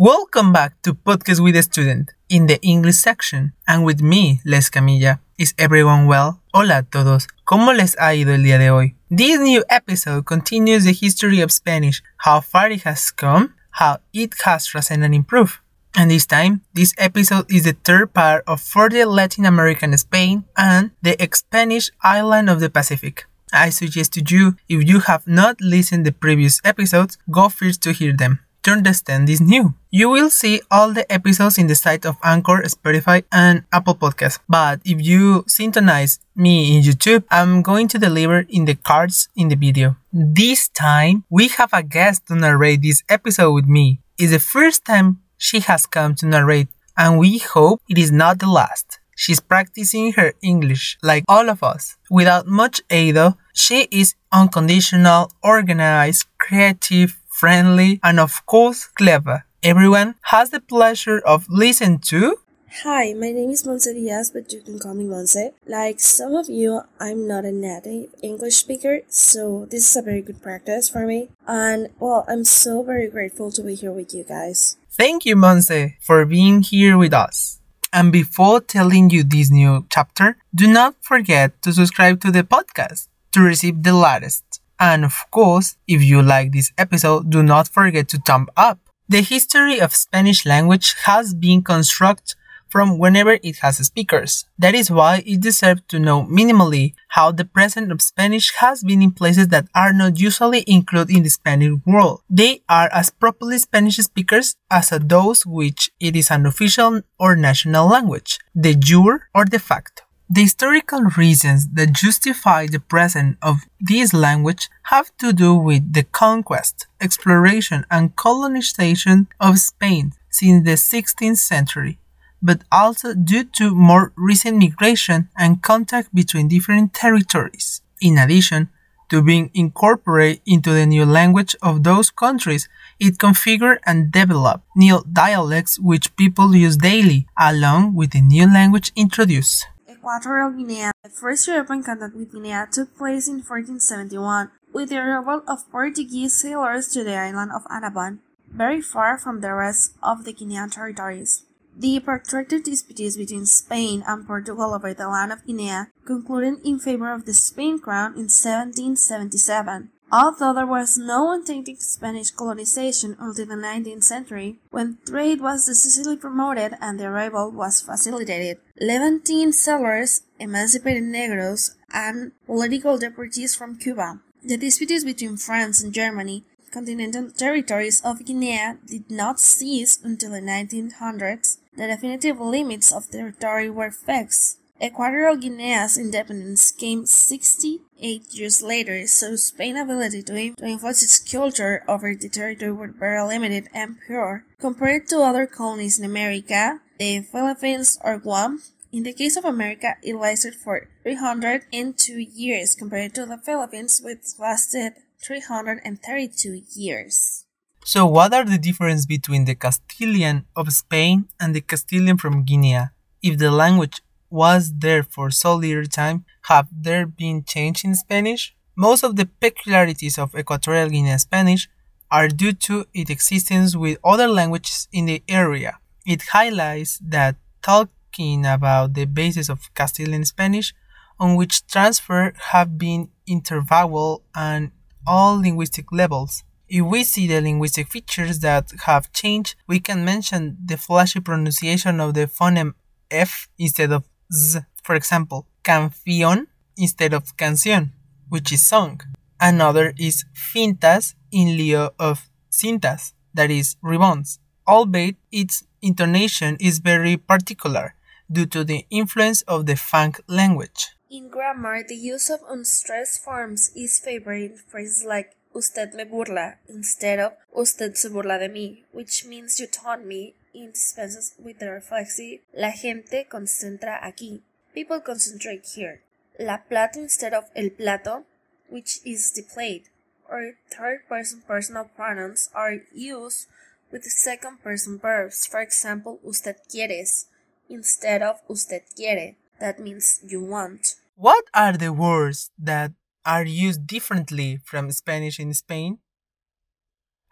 Welcome back to Podcast with a Student in the English section and with me, Les Camilla. Is everyone well? Hola a todos, ¿cómo les ha ido el día de hoy? This new episode continues the history of Spanish, how far it has come, how it has risen and improved. And this time, this episode is the third part of further Latin American Spain and the Spanish island of the Pacific. I suggest to you, if you have not listened the previous episodes, go first to hear them to understand this new. You will see all the episodes in the site of Anchor, Spotify, and Apple Podcasts. But if you synchronize me in YouTube, I'm going to deliver in the cards in the video. This time, we have a guest to narrate this episode with me. It's the first time she has come to narrate, and we hope it is not the last. She's practicing her English like all of us. Without much aid, she is unconditional, organized, creative, friendly, and of course clever. Everyone has the pleasure of listening to. Hi, my name is Monse Diaz, but you can call me Monse. Like some of you, I'm not a native English speaker, so this is a very good practice for me. And well, I'm so very grateful to be here with you guys. Thank you, Monse, for being here with us. And before telling you this new chapter, do not forget to subscribe to the podcast to receive the latest and of course, if you like this episode, do not forget to thumb up. The history of Spanish language has been constructed from whenever it has speakers. That is why it deserves to know minimally how the presence of Spanish has been in places that are not usually included in the Spanish world. They are as properly Spanish speakers as those which it is an official or national language, de jure or de facto. The historical reasons that justify the presence of this language have to do with the conquest, exploration, and colonization of Spain since the 16th century, but also due to more recent migration and contact between different territories. In addition to being incorporated into the new language of those countries, it configured and developed new dialects which people use daily, along with the new language introduced. Equatorial Guinea. The first European contact with Guinea took place in 1471 with the arrival of Portuguese sailors to the island of Annobon, very far from the rest of the Guinean territories. The protracted disputes between Spain and Portugal over the land of Guinea concluded in favor of the Spain crown in 1777. Although there was no authentic Spanish colonization until the 19th century, when trade was decisively promoted and the arrival was facilitated, Levantine settlers, emancipated Negroes, and political deportees from Cuba. The disputes between France and Germany, continental territories of Guinea, did not cease until the 1900s. The definitive limits of territory were fixed. Equatorial Guinea's independence came 68 years later, so Spain's ability to, influence its culture over the territory was very limited and poor. Compared to other colonies in America, the Philippines or Guam, in the case of America, it lasted for 302 years compared to the Philippines, which lasted 332 years. So, what are the differences between the Castilian of Spain and the Castilian from Guinea? If the language was there for so little time, have there been change in Spanish? Most of the peculiarities of Equatorial Guinea Spanish are due to its existence with other languages in the area. It highlights that talking about the basis of Castilian Spanish, on which transfer have been intervowel and all linguistic levels. If we see the linguistic features that have changed, we can mention the flashy pronunciation of the phoneme F instead of z. For example, canción instead of canción, which is song. Another is fintas in lieu of cintas, that is rebounds. Albeit its intonation is very particular due to the influence of the Fang language. In grammar, the use of unstressed forms is favored in phrases like usted me burla instead of usted se burla de mí, which means you taunt me dispenses with the reflexive La gente concentra aquí. People concentrate here. La plato instead of el plato, which is the plate. Or third person personal pronouns are used with the second person verbs. For example, usted quieres instead of usted quiere. That means you want. What are the words that are used differently from Spanish in Spain?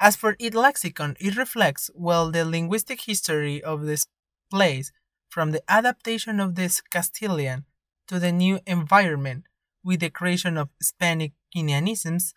As for its lexicon, it reflects well the linguistic history of this place from the adaptation of this Castilian to the new environment with the creation of Hispanic Guineanisms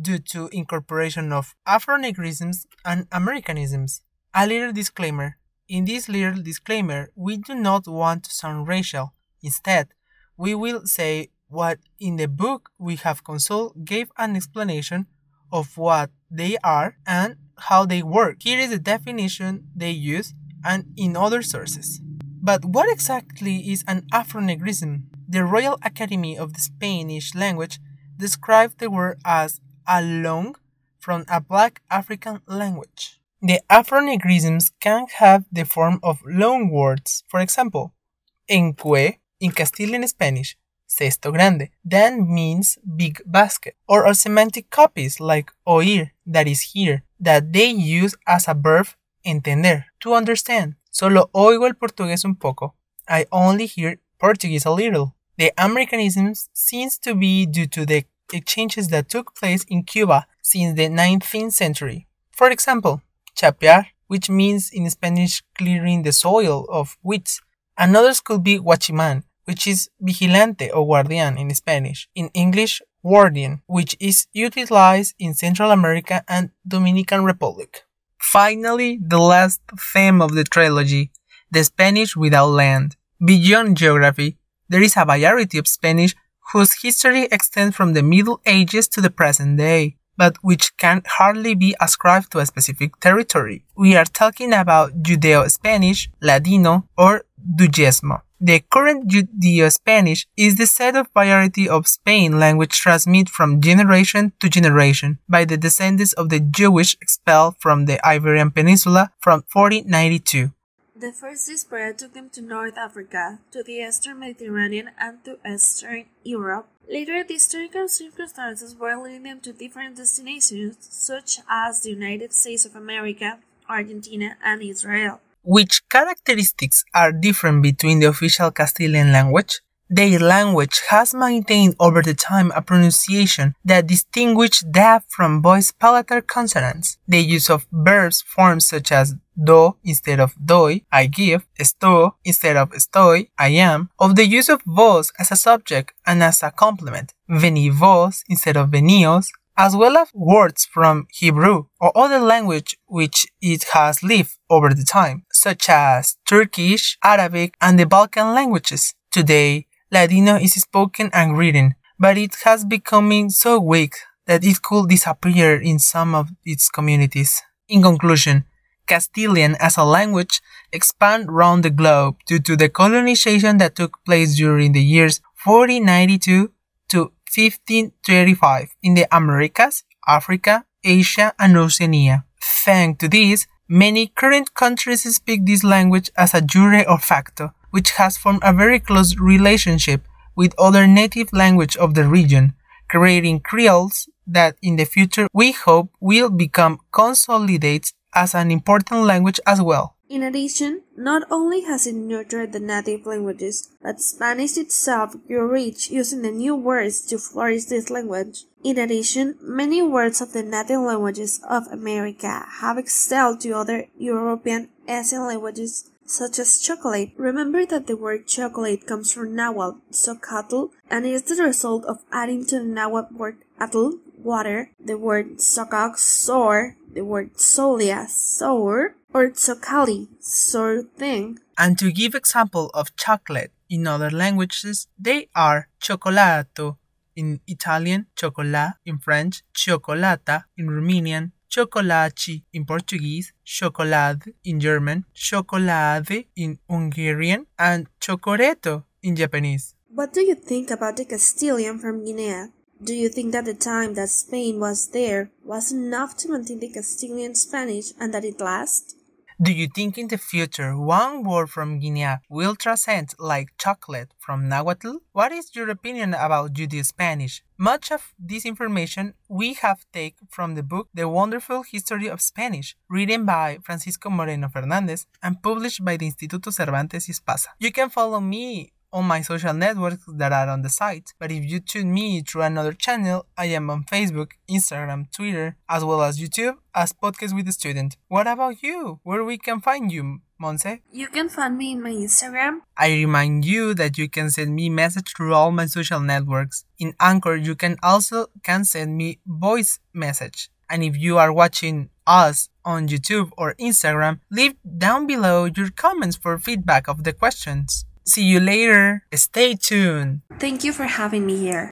due to incorporation of Afro-Negrisms and Americanisms. A little disclaimer. In this little disclaimer, we do not want to sound racial. Instead, we will say what in the book we have consulted gave an explanation of what they are and how they work. Here is the definition they use and in other sources. But what exactly is an Afro-Negrism? The Royal Academy of the Spanish language described the word as a long from a black African language. The Afro-Negrisms can have the form of loan words. For example, enque in Castilian Spanish, cesto grande, then means big basket, or are semantic copies like oh, oír, that is here, that they use as a verb entender, to understand. Solo oigo el portugués un poco. I only hear Portuguese a little. The Americanisms seems to be due to the exchanges that took place in Cuba since the 19th century. For example, chapear, which means in Spanish clearing the soil of weeds. Another could be guachiman, which is vigilante or guardian in Spanish. In English, guardian, which is utilized in Central America and Dominican Republic. Finally, the last theme of the trilogy, the Spanish without land. Beyond geography, there is a variety of Spanish whose history extends from the Middle Ages to the present day, but which can hardly be ascribed to a specific territory. We are talking about Judeo-Spanish, Ladino, or Judezmo. The current Judeo-Spanish uh, is the set of variety of Spain language transmitted from generation to generation by the descendants of the Jewish expelled from the Iberian Peninsula from 1492. The first spread took them to North Africa, to the Eastern Mediterranean, and to Eastern Europe. Later, the historical circumstances were leading them to different destinations, such as the United States of America, Argentina, and Israel. Which characteristics are different between the official Castilian language? Their language has maintained over the time a pronunciation that distinguishes that from voiced palatal consonants. The use of verbs forms such as do instead of doy, I give, esto instead of estoy, I am, of the use of vos as a subject and as a complement, veni vos instead of venios, as well as words from Hebrew or other language which it has lived over the time, such as Turkish, Arabic, and the Balkan languages. Today, Ladino is spoken and written, but it has become so weak that it could disappear in some of its communities. In conclusion, Castilian as a language expanded around the globe due to the colonization that took place during the years 1492 to 1535 in the Americas, Africa, Asia, and Oceania. Thanks to this, many current countries speak this language as a jure or facto, which has formed a very close relationship with other native language of the region, creating creoles that in the future we hope will become consolidated as an important language as well. In addition, not only has it nurtured the native languages, but Spanish itself grew rich using the new words to flourish this language. In addition, many words of the native languages of America have excelled to other European Asian languages, such as chocolate. Remember that the word chocolate comes from Nahuatl, socatl, and is the result of adding to the Nahuatl word atl, water, the word socox, sour, the word solia, sour, or tsokali, sour thing. And to give example of chocolate in other languages, they are cioccolato in Italian, chocolat in French, cioccolata in Romanian, chocolacci in Portuguese, chocolade in German, chocolade in Hungarian, and chocoreto in Japanese. What do you think about the Castilian from Guinea? Do you think that the time that Spain was there was enough to maintain the Castilian Spanish and that it lasts? Do you think in the future one word from Guinea will transcend like chocolate from Nahuatl? What is your opinion about Judeo Spanish? Much of this information we have taken from the book The Wonderful History of Spanish, written by Francisco Moreno Fernandez and published by the Instituto Cervantes y Espasa. You can follow me on my social networks that are on the site. But if you tune me through another channel, I am on Facebook, Instagram, Twitter, as well as YouTube as Podcast with a Student. What about you? Where we can find you, Monse? You can find me in my Instagram. I remind you that you can send me message through all my social networks. In Anchor, you can also can send me voice message. And if you are watching us on YouTube or Instagram, leave down below your comments for feedback of the questions. See you later. Stay tuned. Thank you for having me here.